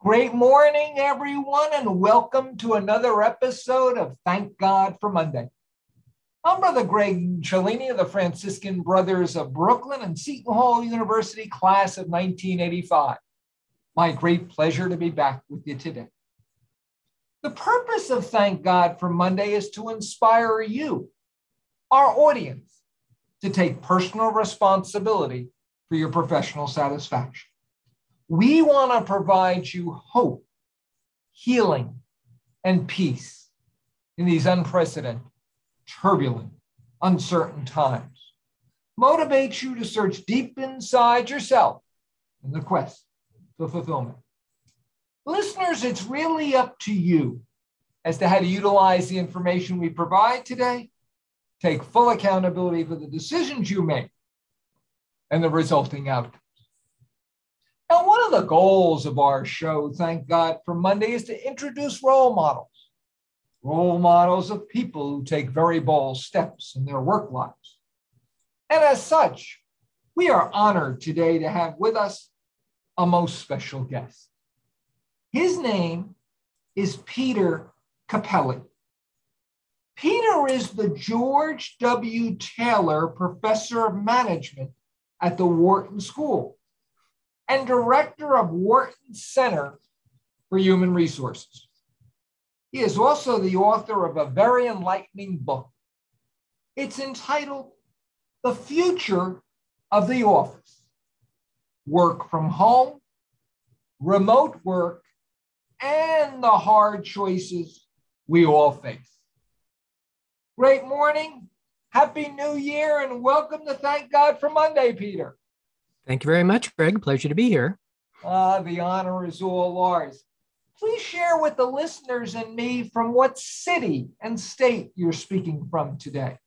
Great morning, everyone, and welcome to another episode of Thank God for Monday. I'm Brother Greg Cellini of the Franciscan Brothers of Brooklyn and Seton Hall University class of 1985. My great pleasure to be back with you today. The purpose of Thank God for Monday is to inspire you, our audience, to take personal responsibility for your professional satisfaction. We want to provide you hope, healing, and peace in these unprecedented, turbulent, uncertain times. Motivate you to search deep inside yourself in the quest for fulfillment. Listeners, it's really up to you as to how to utilize the information we provide today, take full accountability for the decisions you make, and the resulting outcome. Now, one of the goals of our show, thank God for Monday, is to introduce role models, role models of people who take very bold steps in their work lives. And as such, we are honored today to have with us a most special guest. His name is Peter Cappelli. Peter is the George W. Taylor Professor of Management at the Wharton School and director of Wharton Center for Human Resources. He is also the author of a very enlightening book. It's entitled The Future of the Office Work from Home, Remote Work, and the Hard Choices We All Face. Great morning, Happy New Year, and welcome to Thank God for Monday, Peter. Thank you very much, Greg. Pleasure to be here. Uh, the honor is all ours. Please share with the listeners and me from what city and state you're speaking from today.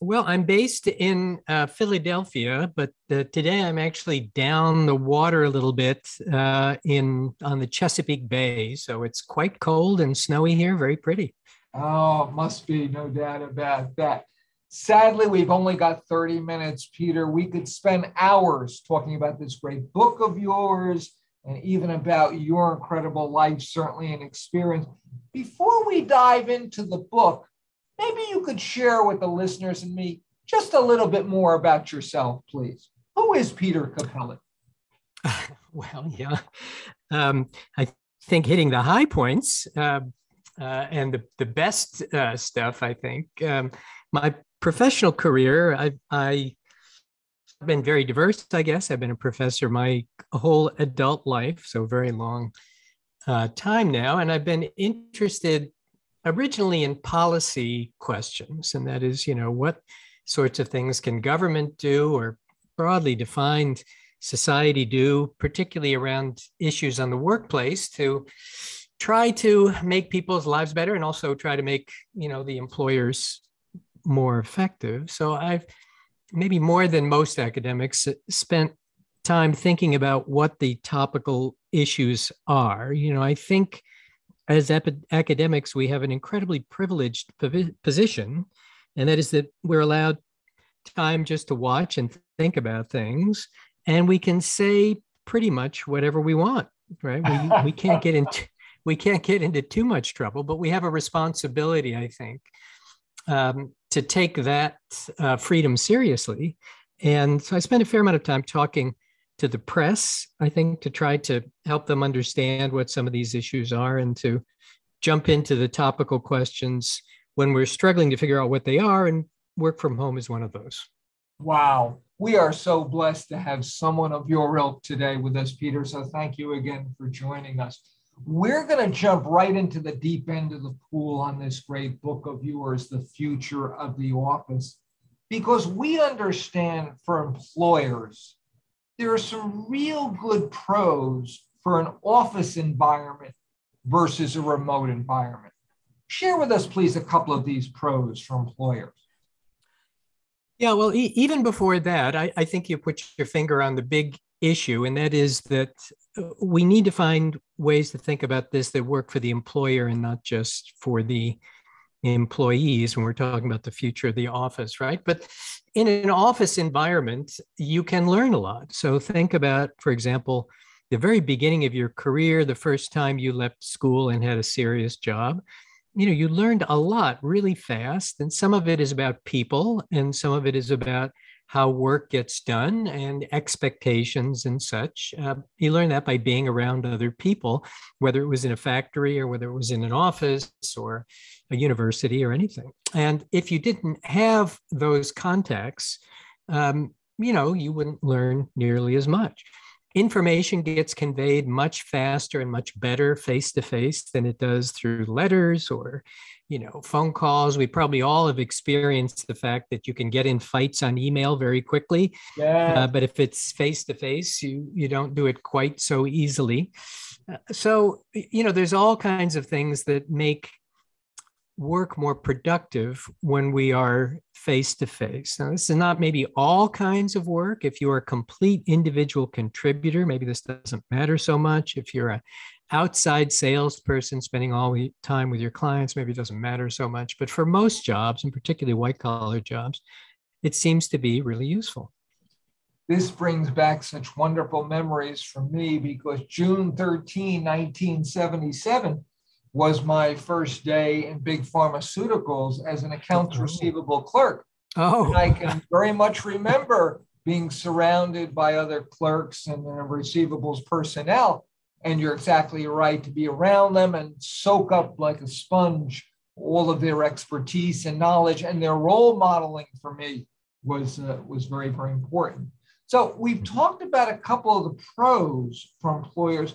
Well, I'm based in uh, Philadelphia, but uh, today I'm actually down the water a little bit uh, in on the Chesapeake Bay, so it's quite cold and snowy here. Very pretty. Oh, must be no doubt about that. Sadly, we've only got 30 minutes, Peter. We could spend hours talking about this great book of yours and even about your incredible life, certainly, and experience. Before we dive into the book, maybe you could share with the listeners and me just a little bit more about yourself, please. Who is Peter Cappelli? well, yeah. Um, I think hitting the high points uh, uh, and the, the best uh, stuff, I think. Um, my professional career, I, I have been very diverse, I guess. I've been a professor my whole adult life, so very long uh, time now. And I've been interested originally in policy questions, and that is, you know, what sorts of things can government do or broadly defined society do, particularly around issues on the workplace to try to make people's lives better and also try to make, you know, the employers more effective. So I've maybe more than most academics spent time thinking about what the topical issues are. You know, I think as ep- academics, we have an incredibly privileged position, and that is that we're allowed time just to watch and think about things, and we can say pretty much whatever we want, right? We, we can't get into we can't get into too much trouble, but we have a responsibility, I think, um, to take that uh, freedom seriously. And so I spent a fair amount of time talking to the press, I think, to try to help them understand what some of these issues are and to jump into the topical questions when we're struggling to figure out what they are. And work from home is one of those. Wow. We are so blessed to have someone of your ilk today with us, Peter. So thank you again for joining us. We're going to jump right into the deep end of the pool on this great book of yours, The Future of the Office, because we understand for employers, there are some real good pros for an office environment versus a remote environment. Share with us, please, a couple of these pros for employers. Yeah, well, e- even before that, I, I think you put your finger on the big issue, and that is that uh, we need to find ways to think about this that work for the employer and not just for the employees when we're talking about the future of the office, right? But in an office environment, you can learn a lot. So think about, for example, the very beginning of your career, the first time you left school and had a serious job, you know, you learned a lot really fast. And some of it is about people, and some of it is about how work gets done and expectations and such. Uh, you learn that by being around other people, whether it was in a factory or whether it was in an office or a university or anything. And if you didn't have those contacts, um, you know, you wouldn't learn nearly as much. Information gets conveyed much faster and much better face to face than it does through letters or you know phone calls we probably all have experienced the fact that you can get in fights on email very quickly yeah. Uh, but if it's face to face you you don't do it quite so easily uh, so you know there's all kinds of things that make work more productive when we are face to face. Now, this is not maybe all kinds of work. If you're a complete individual contributor, maybe this doesn't matter so much. If you're a outside salesperson spending all the time with your clients, maybe it doesn't matter so much. But for most jobs, and particularly white collar jobs, it seems to be really useful. This brings back such wonderful memories for me because June 13, 1977 was my first day in big pharmaceuticals as an accounts oh. receivable clerk. Oh. And I can very much remember being surrounded by other clerks and receivables personnel and you're exactly right to be around them and soak up like a sponge all of their expertise and knowledge and their role modeling for me was uh, was very very important so we've talked about a couple of the pros for employers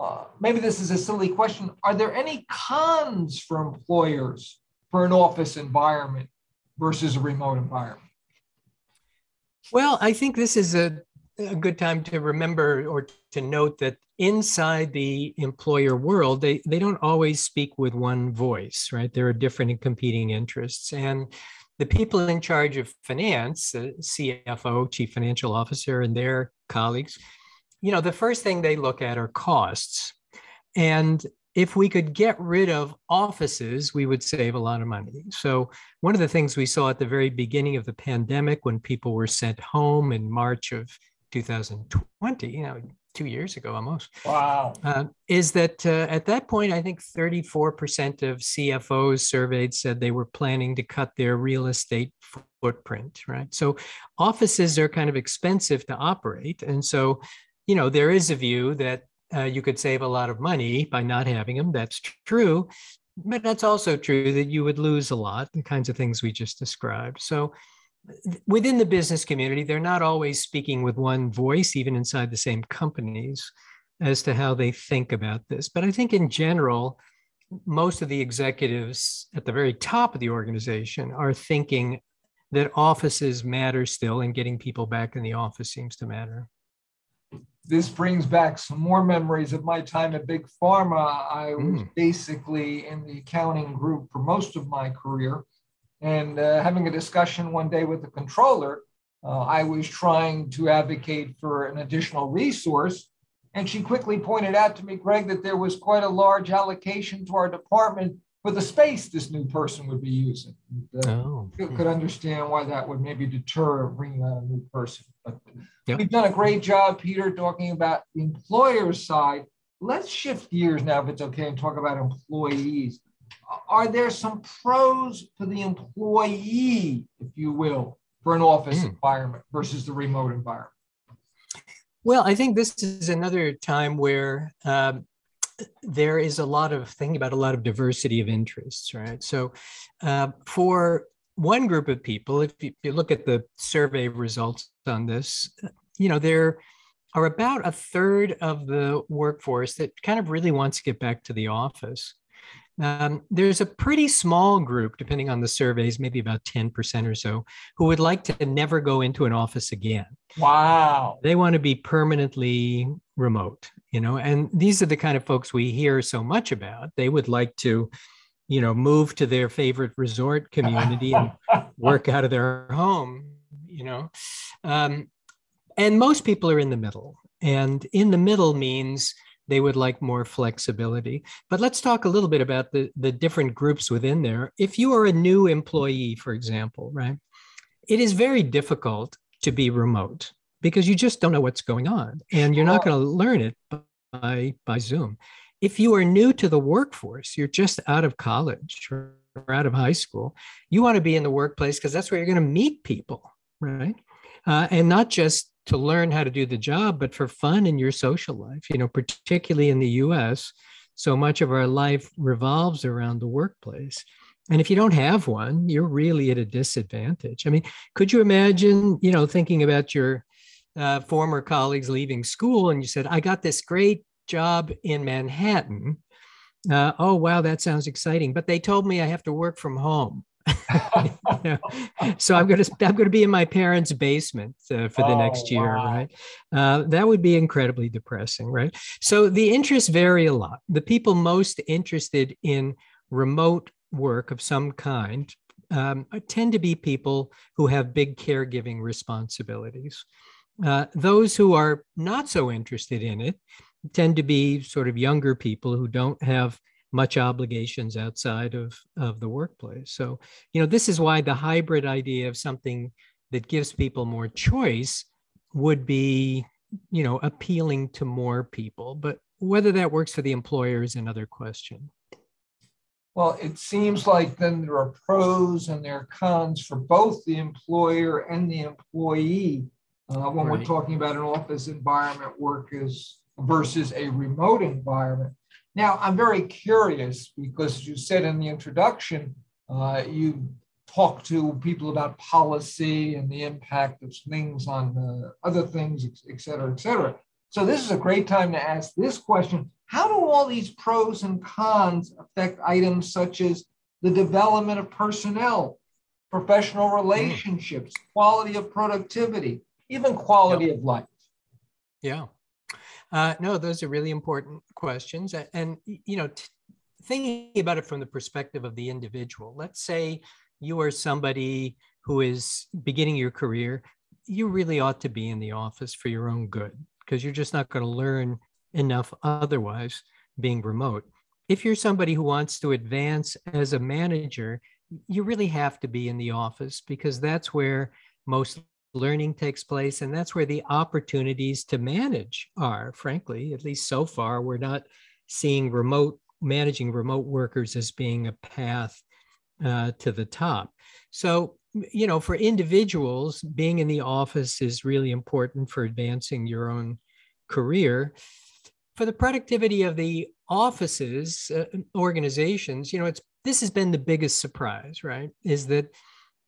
uh, maybe this is a silly question are there any cons for employers for an office environment versus a remote environment well i think this is a, a good time to remember or to note that inside the employer world, they, they don't always speak with one voice, right? There are different and competing interests. And the people in charge of finance, the CFO, chief financial officer, and their colleagues, you know, the first thing they look at are costs. And if we could get rid of offices, we would save a lot of money. So, one of the things we saw at the very beginning of the pandemic when people were sent home in March of 2020, you know, two years ago almost. Wow. Uh, is that uh, at that point, I think 34% of CFOs surveyed said they were planning to cut their real estate footprint, right? So offices are kind of expensive to operate. And so, you know, there is a view that uh, you could save a lot of money by not having them. That's true. But that's also true that you would lose a lot, the kinds of things we just described. So, within the business community, they're not always speaking with one voice, even inside the same companies, as to how they think about this. But I think in general, most of the executives at the very top of the organization are thinking that offices matter still and getting people back in the office seems to matter. This brings back some more memories of my time at Big Pharma. I was mm. basically in the accounting group for most of my career and uh, having a discussion one day with the controller, uh, I was trying to advocate for an additional resource. And she quickly pointed out to me, Greg, that there was quite a large allocation to our department for the space this new person would be using. And, uh, oh. You could understand why that would maybe deter bringing on a new person. But yep. we've done a great job, Peter, talking about the employer's side. Let's shift gears now, if it's okay, and talk about employees are there some pros to the employee, if you will, for an office mm. environment versus the remote environment? Well, I think this is another time where um, there is a lot of thinking about a lot of diversity of interests, right? So, uh, for one group of people, if you, if you look at the survey results on this, you know, there are about a third of the workforce that kind of really wants to get back to the office. Um, there's a pretty small group, depending on the surveys, maybe about 10% or so, who would like to never go into an office again. Wow. They want to be permanently remote, you know, and these are the kind of folks we hear so much about. They would like to, you know, move to their favorite resort community and work out of their home, you know. Um, and most people are in the middle. And in the middle means they would like more flexibility. But let's talk a little bit about the, the different groups within there. If you are a new employee, for example, right, it is very difficult to be remote because you just don't know what's going on and you're not going to learn it by by zoom. If you are new to the workforce you're just out of college or out of high school you want to be in the workplace because that's where you're going to meet people right? Uh, and not just to learn how to do the job but for fun in your social life you know particularly in the us so much of our life revolves around the workplace. And if you don't have one you're really at a disadvantage. I mean could you imagine you know thinking about your uh, former colleagues leaving school and you said i got this great job in manhattan uh, oh wow that sounds exciting but they told me i have to work from home you know? so i'm going to i'm going to be in my parents basement uh, for the oh, next year wow. right uh, that would be incredibly depressing right so the interests vary a lot the people most interested in remote work of some kind um, tend to be people who have big caregiving responsibilities. Uh, those who are not so interested in it tend to be sort of younger people who don't have much obligations outside of, of the workplace. So, you know, this is why the hybrid idea of something that gives people more choice would be, you know, appealing to more people. But whether that works for the employer is another question. Well, it seems like then there are pros and there are cons for both the employer and the employee uh, when right. we're talking about an office environment work is versus a remote environment. Now, I'm very curious because you said in the introduction, uh, you talk to people about policy and the impact of things on uh, other things, et cetera, et cetera. So this is a great time to ask this question. How do all these pros and cons affect items such as the development of personnel, professional hmm. relationships, mm. quality of productivity, even quality yep. of life? Yeah. Uh, no, those are really important questions. And, you know, t- thinking about it from the perspective of the individual, let's say you are somebody who is beginning your career, you really ought to be in the office for your own good because you're just not going to learn enough otherwise being remote. If you're somebody who wants to advance as a manager, you really have to be in the office because that's where most learning takes place and that's where the opportunities to manage are frankly at least so far we're not seeing remote managing remote workers as being a path uh, to the top so you know, for individuals, being in the office is really important for advancing your own career. For the productivity of the offices, uh, organizations, you know, it's this has been the biggest surprise, right? Is that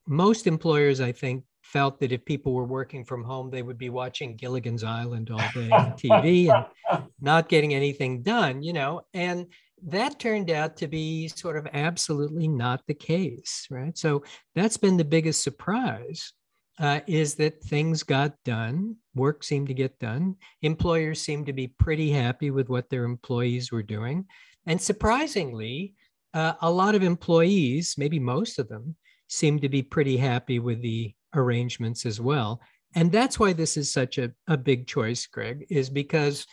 most employers, I think, felt that if people were working from home, they would be watching Gilligan's Island all day on TV and not getting anything done, you know. And that turned out to be sort of absolutely not the case, right? So that's been the biggest surprise uh, is that things got done, work seemed to get done. Employers seemed to be pretty happy with what their employees were doing. And surprisingly, uh, a lot of employees, maybe most of them, seem to be pretty happy with the arrangements as well. And that's why this is such a, a big choice, Greg, is because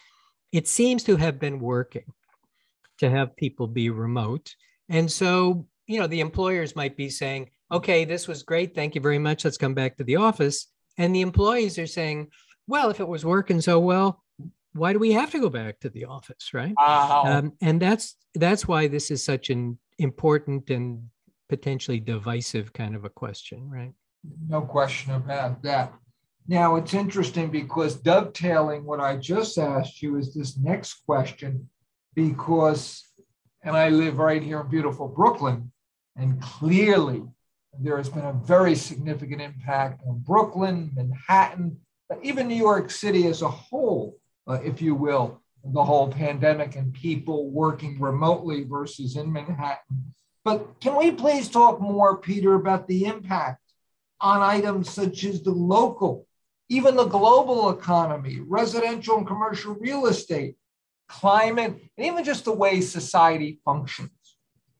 it seems to have been working to have people be remote. And so, you know, the employers might be saying, okay, this was great. Thank you very much. Let's come back to the office. And the employees are saying, well, if it was working so well, why do we have to go back to the office, right? Wow. Um, and that's that's why this is such an important and potentially divisive kind of a question, right? No question about that. Now it's interesting because dovetailing what I just asked you is this next question because, and I live right here in beautiful Brooklyn, and clearly there has been a very significant impact on Brooklyn, Manhattan, even New York City as a whole, uh, if you will, the whole pandemic and people working remotely versus in Manhattan. But can we please talk more, Peter, about the impact on items such as the local, even the global economy, residential and commercial real estate, climate, and even just the way society functions.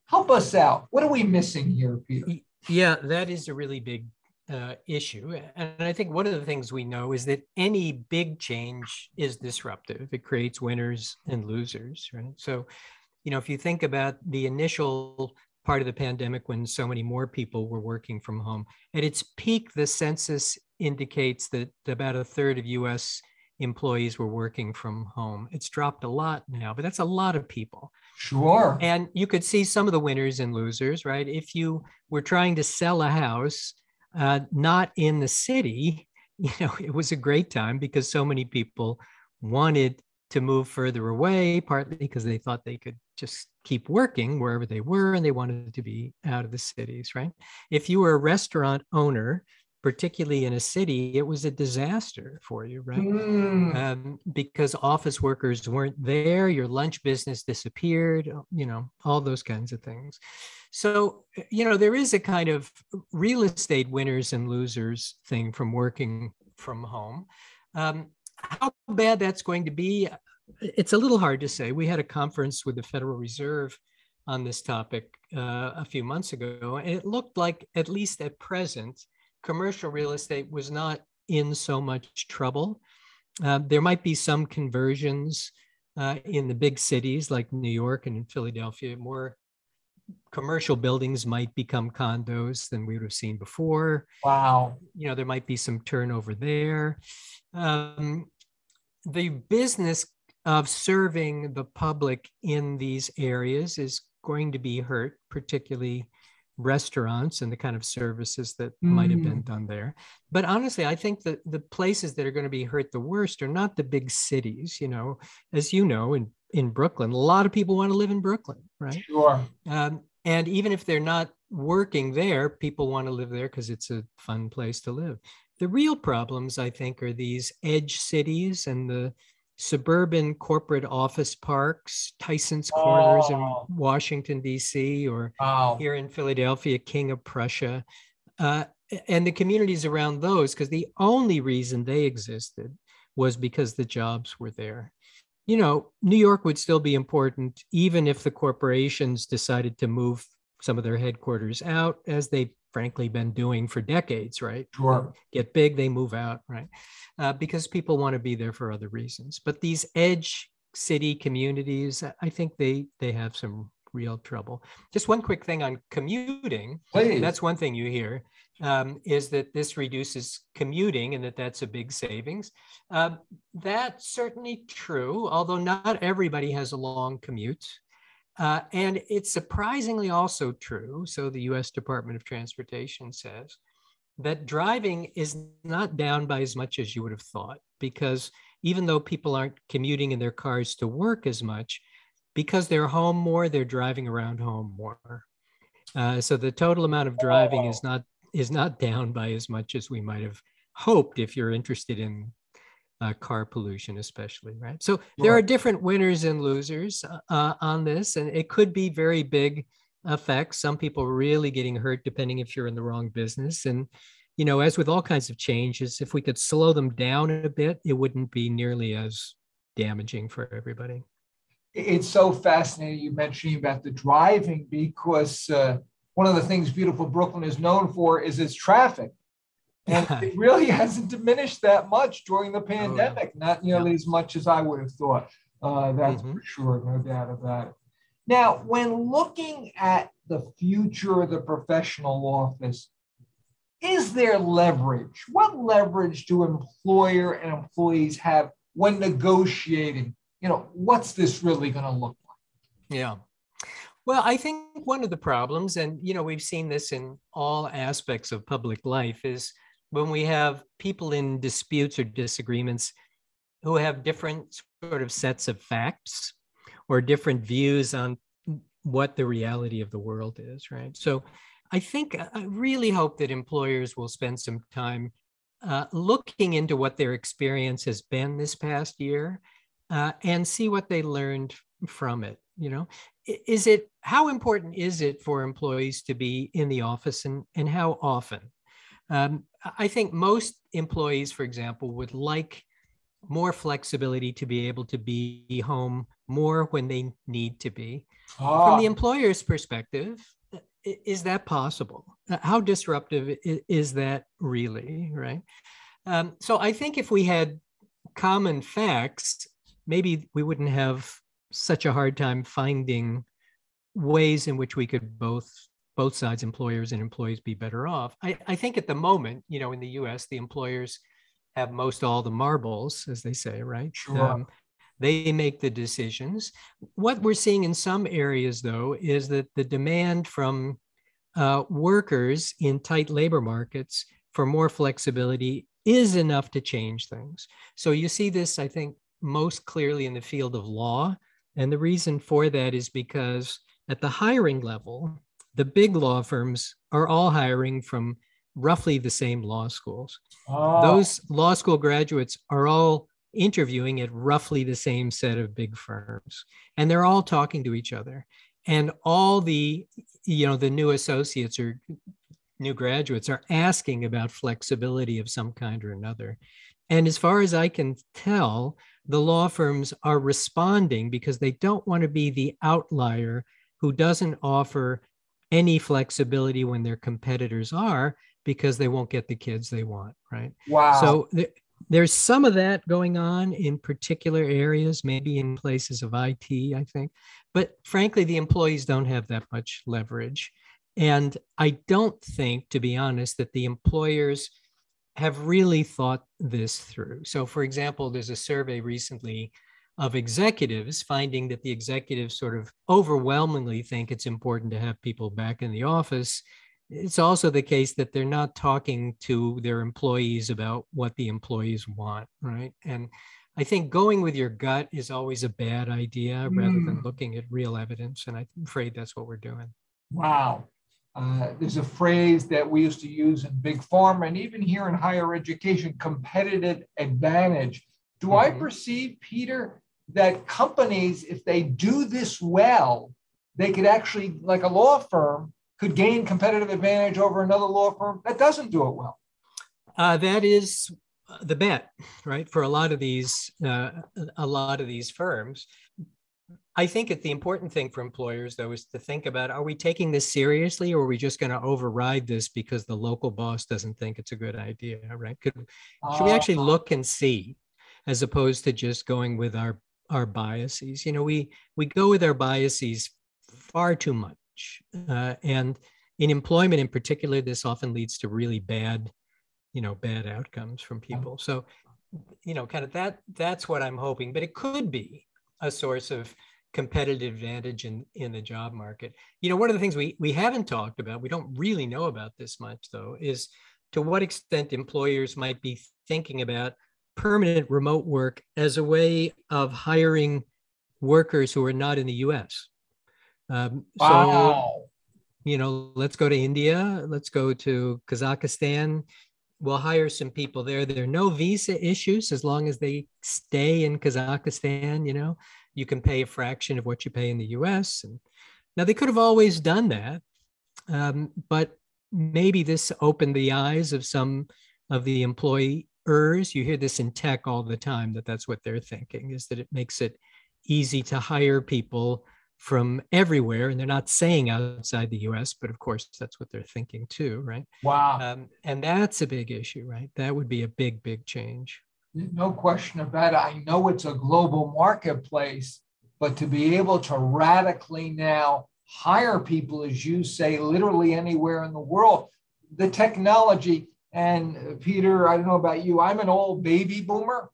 Help us out. What are we missing here, Peter? Yeah, that is a really big uh, issue. And I think one of the things we know is that any big change is disruptive. It creates winners and losers, right? So, you know, if you think about the initial part of the pandemic when so many more people were working from home, at its peak, the census indicates that about a third of US employees were working from home. It's dropped a lot now, but that's a lot of people. Sure. And you could see some of the winners and losers, right? If you were trying to sell a house uh, not in the city, you know, it was a great time because so many people wanted to move further away, partly because they thought they could just keep working wherever they were and they wanted to be out of the cities, right? If you were a restaurant owner, particularly in a city, it was a disaster for you, right? Mm. Um, because office workers weren't there, your lunch business disappeared, you know, all those kinds of things. So, you know, there is a kind of real estate winners and losers thing from working from home. Um, how bad that's going to be, it's a little hard to say. We had a conference with the Federal Reserve on this topic uh, a few months ago, and it looked like, at least at present, commercial real estate was not in so much trouble. Uh, there might be some conversions uh, in the big cities like New York and Philadelphia. More commercial buildings might become condos than we would have seen before. Wow. You know, there might be some turnover there. Um, the business of serving the public in these areas is going to be hurt, particularly restaurants and the kind of services that mm. might have been mm. done there. But honestly, I think that the places that are going to be hurt the worst are not the big cities. You know, as you know, in in Brooklyn, a lot of people want to live in Brooklyn, right? Sure. Um, and even if they're not working there, people want to live there because it's a fun place to live. The real problems, I think, are these edge cities and the suburban corporate office parks, Tyson's Corners oh. in Washington, D.C., or wow. here in Philadelphia, King of Prussia, uh, and the communities around those, because the only reason they existed was because the jobs were there. You know, New York would still be important even if the corporations decided to move some of their headquarters out, as they've frankly been doing for decades, right? Sure. Get big, they move out, right? Uh, because people want to be there for other reasons. But these edge city communities, I think they they have some real trouble. Just one quick thing on commuting. Please. That's one thing you hear um, is that this reduces commuting and that that's a big savings. Um, that's certainly true, although not everybody has a long commute. Uh, and it's surprisingly also true, so the US Department of Transportation says, that driving is not down by as much as you would have thought, because even though people aren't commuting in their cars to work as much, because they're home more, they're driving around home more. Uh, so the total amount of driving is not is not down by as much as we might have hoped if you're interested in uh, car pollution, especially, right? So there are different winners and losers uh, on this, and it could be very big effects. Some people really getting hurt depending if you're in the wrong business. And, you know, as with all kinds of changes, if we could slow them down a bit, it wouldn't be nearly as damaging for everybody. It's so fascinating you mentioning about the driving because uh, one of the things beautiful Brooklyn is known for is its traffic. And it really hasn't diminished that much during the pandemic, oh, yeah. not nearly yeah. as much as I would have thought. Uh, that's mm-hmm. for sure, no doubt about it. Now, when looking at the future of the professional office, is there leverage? What leverage do employer and employees have when negotiating? You know, what's this really going to look like? Yeah. Well, I think one of the problems, and you know, we've seen this in all aspects of public life, is when we have people in disputes or disagreements who have different sort of sets of facts or different views on what the reality of the world is, right? So I think I really hope that employers will spend some time uh, looking into what their experience has been this past year uh, and see what they learned from it. You know, is it how important is it for employees to be in the office and, and how often? Um, I think most employees, for example, would like more flexibility to be able to be home more when they need to be. Ah. From the employer's perspective, is that possible? How disruptive is that really, right? Um, so I think if we had common facts, maybe we wouldn't have such a hard time finding ways in which we could both both sides, employers and employees, be better off. I, I think at the moment, you know, in the US, the employers have most all the marbles, as they say, right? Sure. Um, they make the decisions. What we're seeing in some areas, though, is that the demand from uh, workers in tight labor markets for more flexibility is enough to change things. So you see this, I think, most clearly in the field of law. And the reason for that is because at the hiring level, the big law firms are all hiring from roughly the same law schools. Oh. Those law school graduates are all interviewing at roughly the same set of big firms and they're all talking to each other and all the you know the new associates or new graduates are asking about flexibility of some kind or another. And as far as i can tell the law firms are responding because they don't want to be the outlier who doesn't offer any flexibility when their competitors are because they won't get the kids they want right? Wow. So th- there's some of that going on in particular areas maybe in places of it i think. But frankly the employees don't have that much leverage and i don't think to be honest that the employers have really thought this through so for example there's a survey recently of executives finding that the executives sort of overwhelmingly think it's important to have people back in the office it's also the case that they're not talking to their employees about what the employees want, right? And I think going with your gut is always a bad idea mm. rather than hmm. looking at real evidence. And I'm afraid that's what we're doing. Wow. Uh, there's a phrase that we used to use in big pharma and even here in higher education competitive advantage. Do mm-hmm. I perceive, Peter, that companies, if they do this well, they could actually, like a law firm, could gain competitive advantage over another law firm that doesn't do it well? Uh, that is the bet, right? For a lot of these, uh, a lot of these firms. I think that the important thing for employers, though, is to think about: Are we taking this seriously, or are we just going to override this because the local boss doesn't think it's a good idea? Right? Could, should we actually uh-huh. look and see, as opposed to just going with our our biases? You know, we we go with our biases far too much uh, and in employment in particular, this often leads to really bad, you know, bad outcomes from people. So, you know, kind of that that's what I'm hoping. But it could be a source of competitive advantage in in the job market. You know, one of the things we we haven't talked about, we don't really know about this much though, is to what extent employers might be thinking about permanent remote work as a way of hiring workers who are not in the US. Um, wow. So, you know, let's go to India, let's go to Kazakhstan. We'll hire some people there. There are no visa issues as long as they stay in Kazakhstan. You know, you can pay a fraction of what you pay in the US. And now they could have always done that, um, but maybe this opened the eyes of some of the employers. You hear this in tech all the time that that's what they're thinking is that it makes it easy to hire people from everywhere and they're not saying outside the us but of course that's what they're thinking too right? Wow. Um, and that's a big issue right? That would be a big big change. No question about it. I know it's a global marketplace but to be able to radically now hire people as you say literally anywhere in the world the technology and uh, peter i don't know about you i'm an old baby boomer.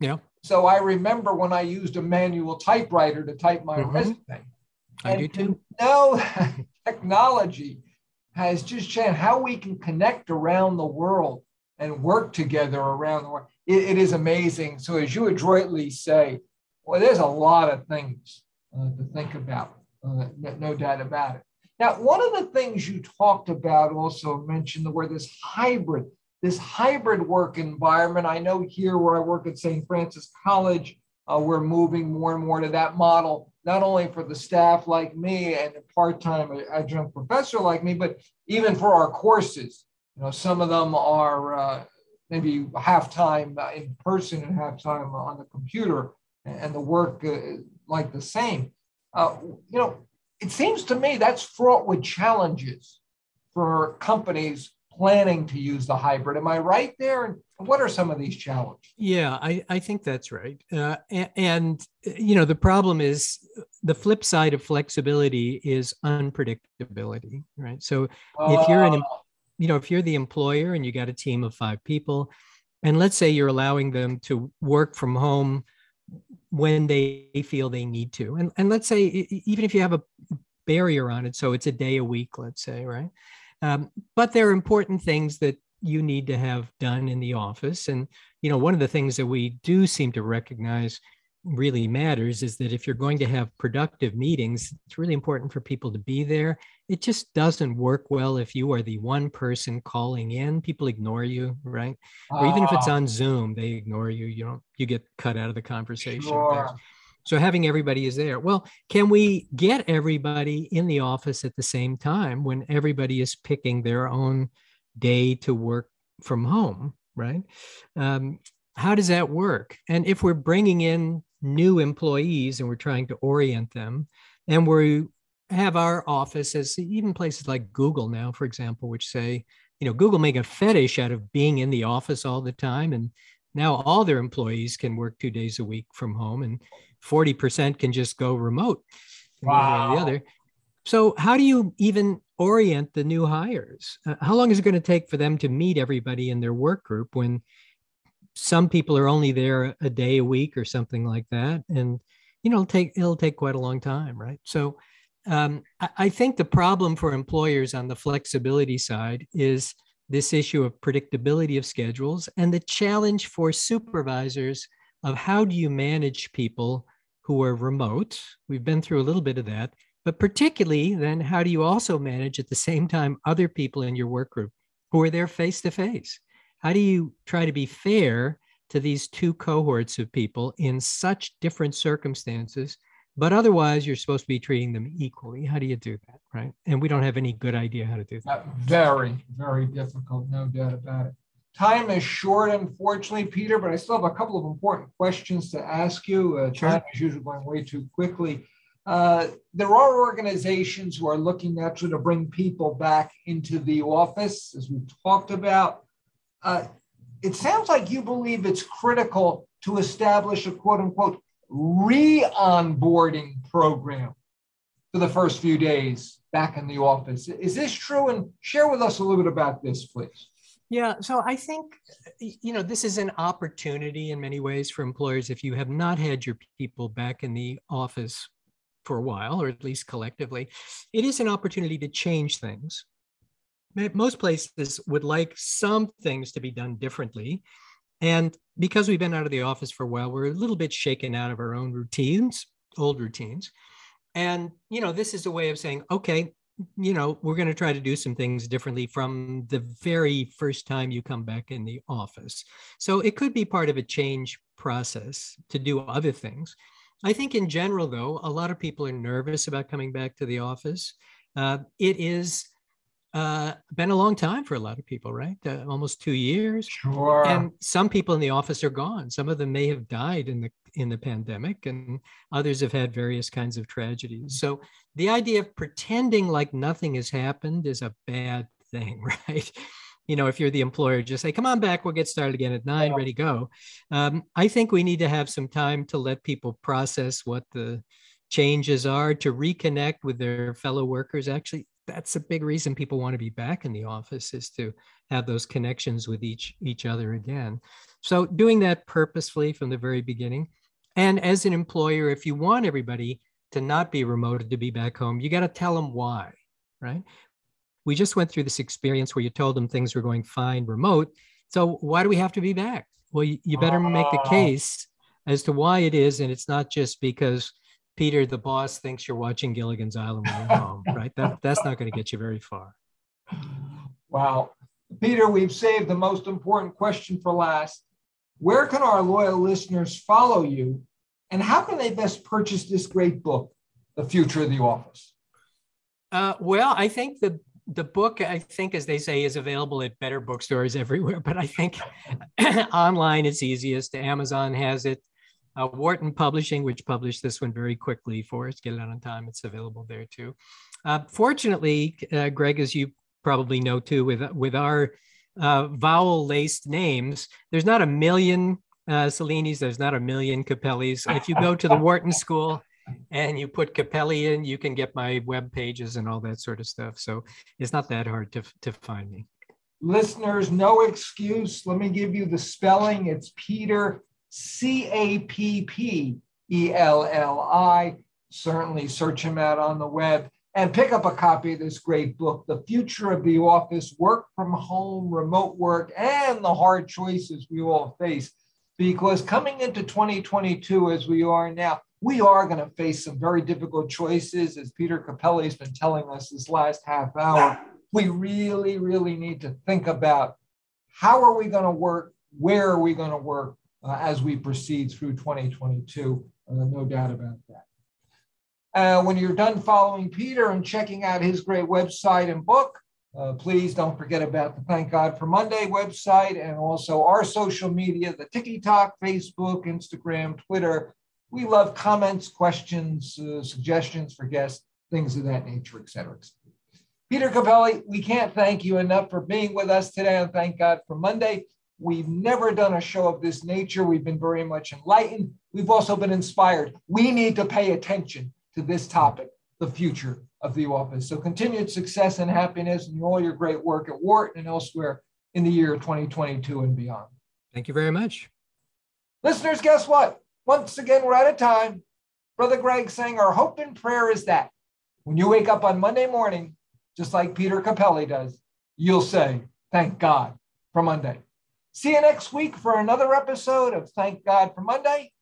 Yeah so I remember when I used a manual typewriter to type my mm-hmm. resume. I do too. No technology has just changed how we can connect around the world and work together around the world. it, it is amazing. So as you adroitly say, well, there's a lot of things uh, to think about. Uh, no, no doubt about it. Now, one of the things you talked about also mentioned the word this hybrid this hybrid work environment. I know here where I work at St. Francis College, uh, we're moving more and more to that model, not only for the staff like me and a part-time adjunct professor like me, but even for our courses. You know, some of them are uh, maybe half-time uh, in person and half-time on the computer, and the work uh, like the same. Uh, you know, it seems to me that's fraught with challenges for companies planning to use the hybrid. Am I right there? And what are some of these challenges? Yeah, I, I think that's right. Uh, and, and, you know, the problem is the flip side of flexibility is unpredictability, right? So if you're an, oh. you know, if you're the employer and you got a team of five people, and let's say you're allowing them to work from home when they feel they need to, and, and let's say even if you have a barrier on it, so it's a day a week, let's say, right? Um, but there are important things that you need to have done in the office. And, you know, one of the things that we do seem to recognize really matters is that if you're going to have productive meetings, it's really important for people to be there. It just doesn't work well if you are the one person calling in. People ignore you, right? Or even if it's ah. on Zoom, they ignore you. You don't you get cut out of the conversation. Sure. So having everybody is there. Well, can we get everybody in the office at the same time when everybody is picking their own day to work from home, right? Um, how does that work? And if we're bringing in new employees and we're trying to orient them, and we have our office as even places like Google now, for example, which say, you know, Google make a fetish out of being in the office all the time, and now all their employees can work two days a week from home, and 40% can just go remote. Wow. The other. So, how do you even orient the new hires? Uh, how long is it going to take for them to meet everybody in their work group when some people are only there a day a week or something like that? And you know, it'll take it'll take quite a long time, right? So, um, I, I think the problem for employers on the flexibility side is this issue of predictability of schedules and the challenge for supervisors of how do you manage people who are remote. We've been through a little bit of that, but particularly then, how do you also manage at the same time other people in your work group who are there face to face? How do you try to be fair to these two cohorts of people in such different circumstances? But otherwise, you're supposed to be treating them equally. How do you do that? Right. And we don't have any good idea how to do that. Uh, very, very difficult, no doubt about it. Time is short, unfortunately, Peter, but I still have a couple of important questions to ask you. Uh, sure. Time is usually going way too quickly. Uh, there are organizations who are looking actually to bring people back into the office, as we've talked about. Uh, it sounds like you believe it's critical to establish a quote unquote re onboarding program for the first few days back in the office. Is this true? And share with us a little bit about this, please. Yeah, so I think you know this is an opportunity in many ways for employers if you have not had your people back in the office for a while or at least collectively, it is an opportunity to change things. Most places would like some things to be done differently. And because we've been out of the office for a while, we're a little bit shaken out of our own routines, old routines. And you know, this is a way of saying, okay, you know, we're going to try to do some things differently from the very first time you come back in the office. So it could be part of a change process to do other things. I think in general, though, a lot of people are nervous about coming back to the office. Uh, it is uh, been a long time for a lot of people, right? Uh, almost two years. Sure. And some people in the office are gone. Some of them may have died in the in the pandemic, and others have had various kinds of tragedies. So the idea of pretending like nothing has happened is a bad thing, right? You know, if you're the employer, just say, "Come on back. We'll get started again at nine. Yeah. Ready, go." Um, I think we need to have some time to let people process what the changes are to reconnect with their fellow workers actually that's a big reason people want to be back in the office is to have those connections with each each other again. So doing that purposefully from the very beginning and as an employer if you want everybody to not be remote to be back home you got to tell them why right? We just went through this experience where you told them things were going fine remote so why do we have to be back? Well you, you better make the ah. case as to why it is and it's not just because Peter, the boss, thinks you're watching Gilligan's Island when you're home, right? That, that's not going to get you very far. Wow. Peter, we've saved the most important question for last. Where can our loyal listeners follow you, and how can they best purchase this great book, The Future of the Office? Uh, well, I think the the book, I think, as they say, is available at better bookstores everywhere. But I think online it's easiest. Amazon has it. Uh, Wharton Publishing, which published this one very quickly for us, get it out on time. It's available there too. Uh, fortunately, uh, Greg, as you probably know too, with with our uh, vowel laced names, there's not a million uh, Cellinis, there's not a million Cappellis. If you go to the Wharton School and you put Cappelli in, you can get my web pages and all that sort of stuff. So it's not that hard to, to find me. Listeners, no excuse. Let me give you the spelling. It's Peter, C A P P E L L I. Certainly search him out on the web and pick up a copy of this great book, The Future of the Office Work from Home, Remote Work, and the Hard Choices We All Face. Because coming into 2022, as we are now, we are going to face some very difficult choices, as Peter Cappelli has been telling us this last half hour we really, really need to think about how are we going to work, where are we going to work uh, as we proceed through 2022. Uh, no doubt about that. Uh, when you're done following Peter and checking out his great website and book, uh, please don't forget about the Thank God for Monday website and also our social media, the TikTok, Facebook, Instagram, Twitter. We love comments, questions, uh, suggestions for guests, things of that nature, et cetera, et cetera. Peter Cappelli, we can't thank you enough for being with us today on Thank God for Monday. We've never done a show of this nature. We've been very much enlightened. We've also been inspired. We need to pay attention to this topic, the future of the office. So continued success and happiness in all your great work at Wharton and elsewhere in the year 2022 and beyond. Thank you very much. Listeners, guess what? Once again, we're out of time. Brother Greg saying our hope and prayer is that when you wake up on Monday morning, just like Peter Cappelli does, you'll say, Thank God for Monday. See you next week for another episode of Thank God for Monday.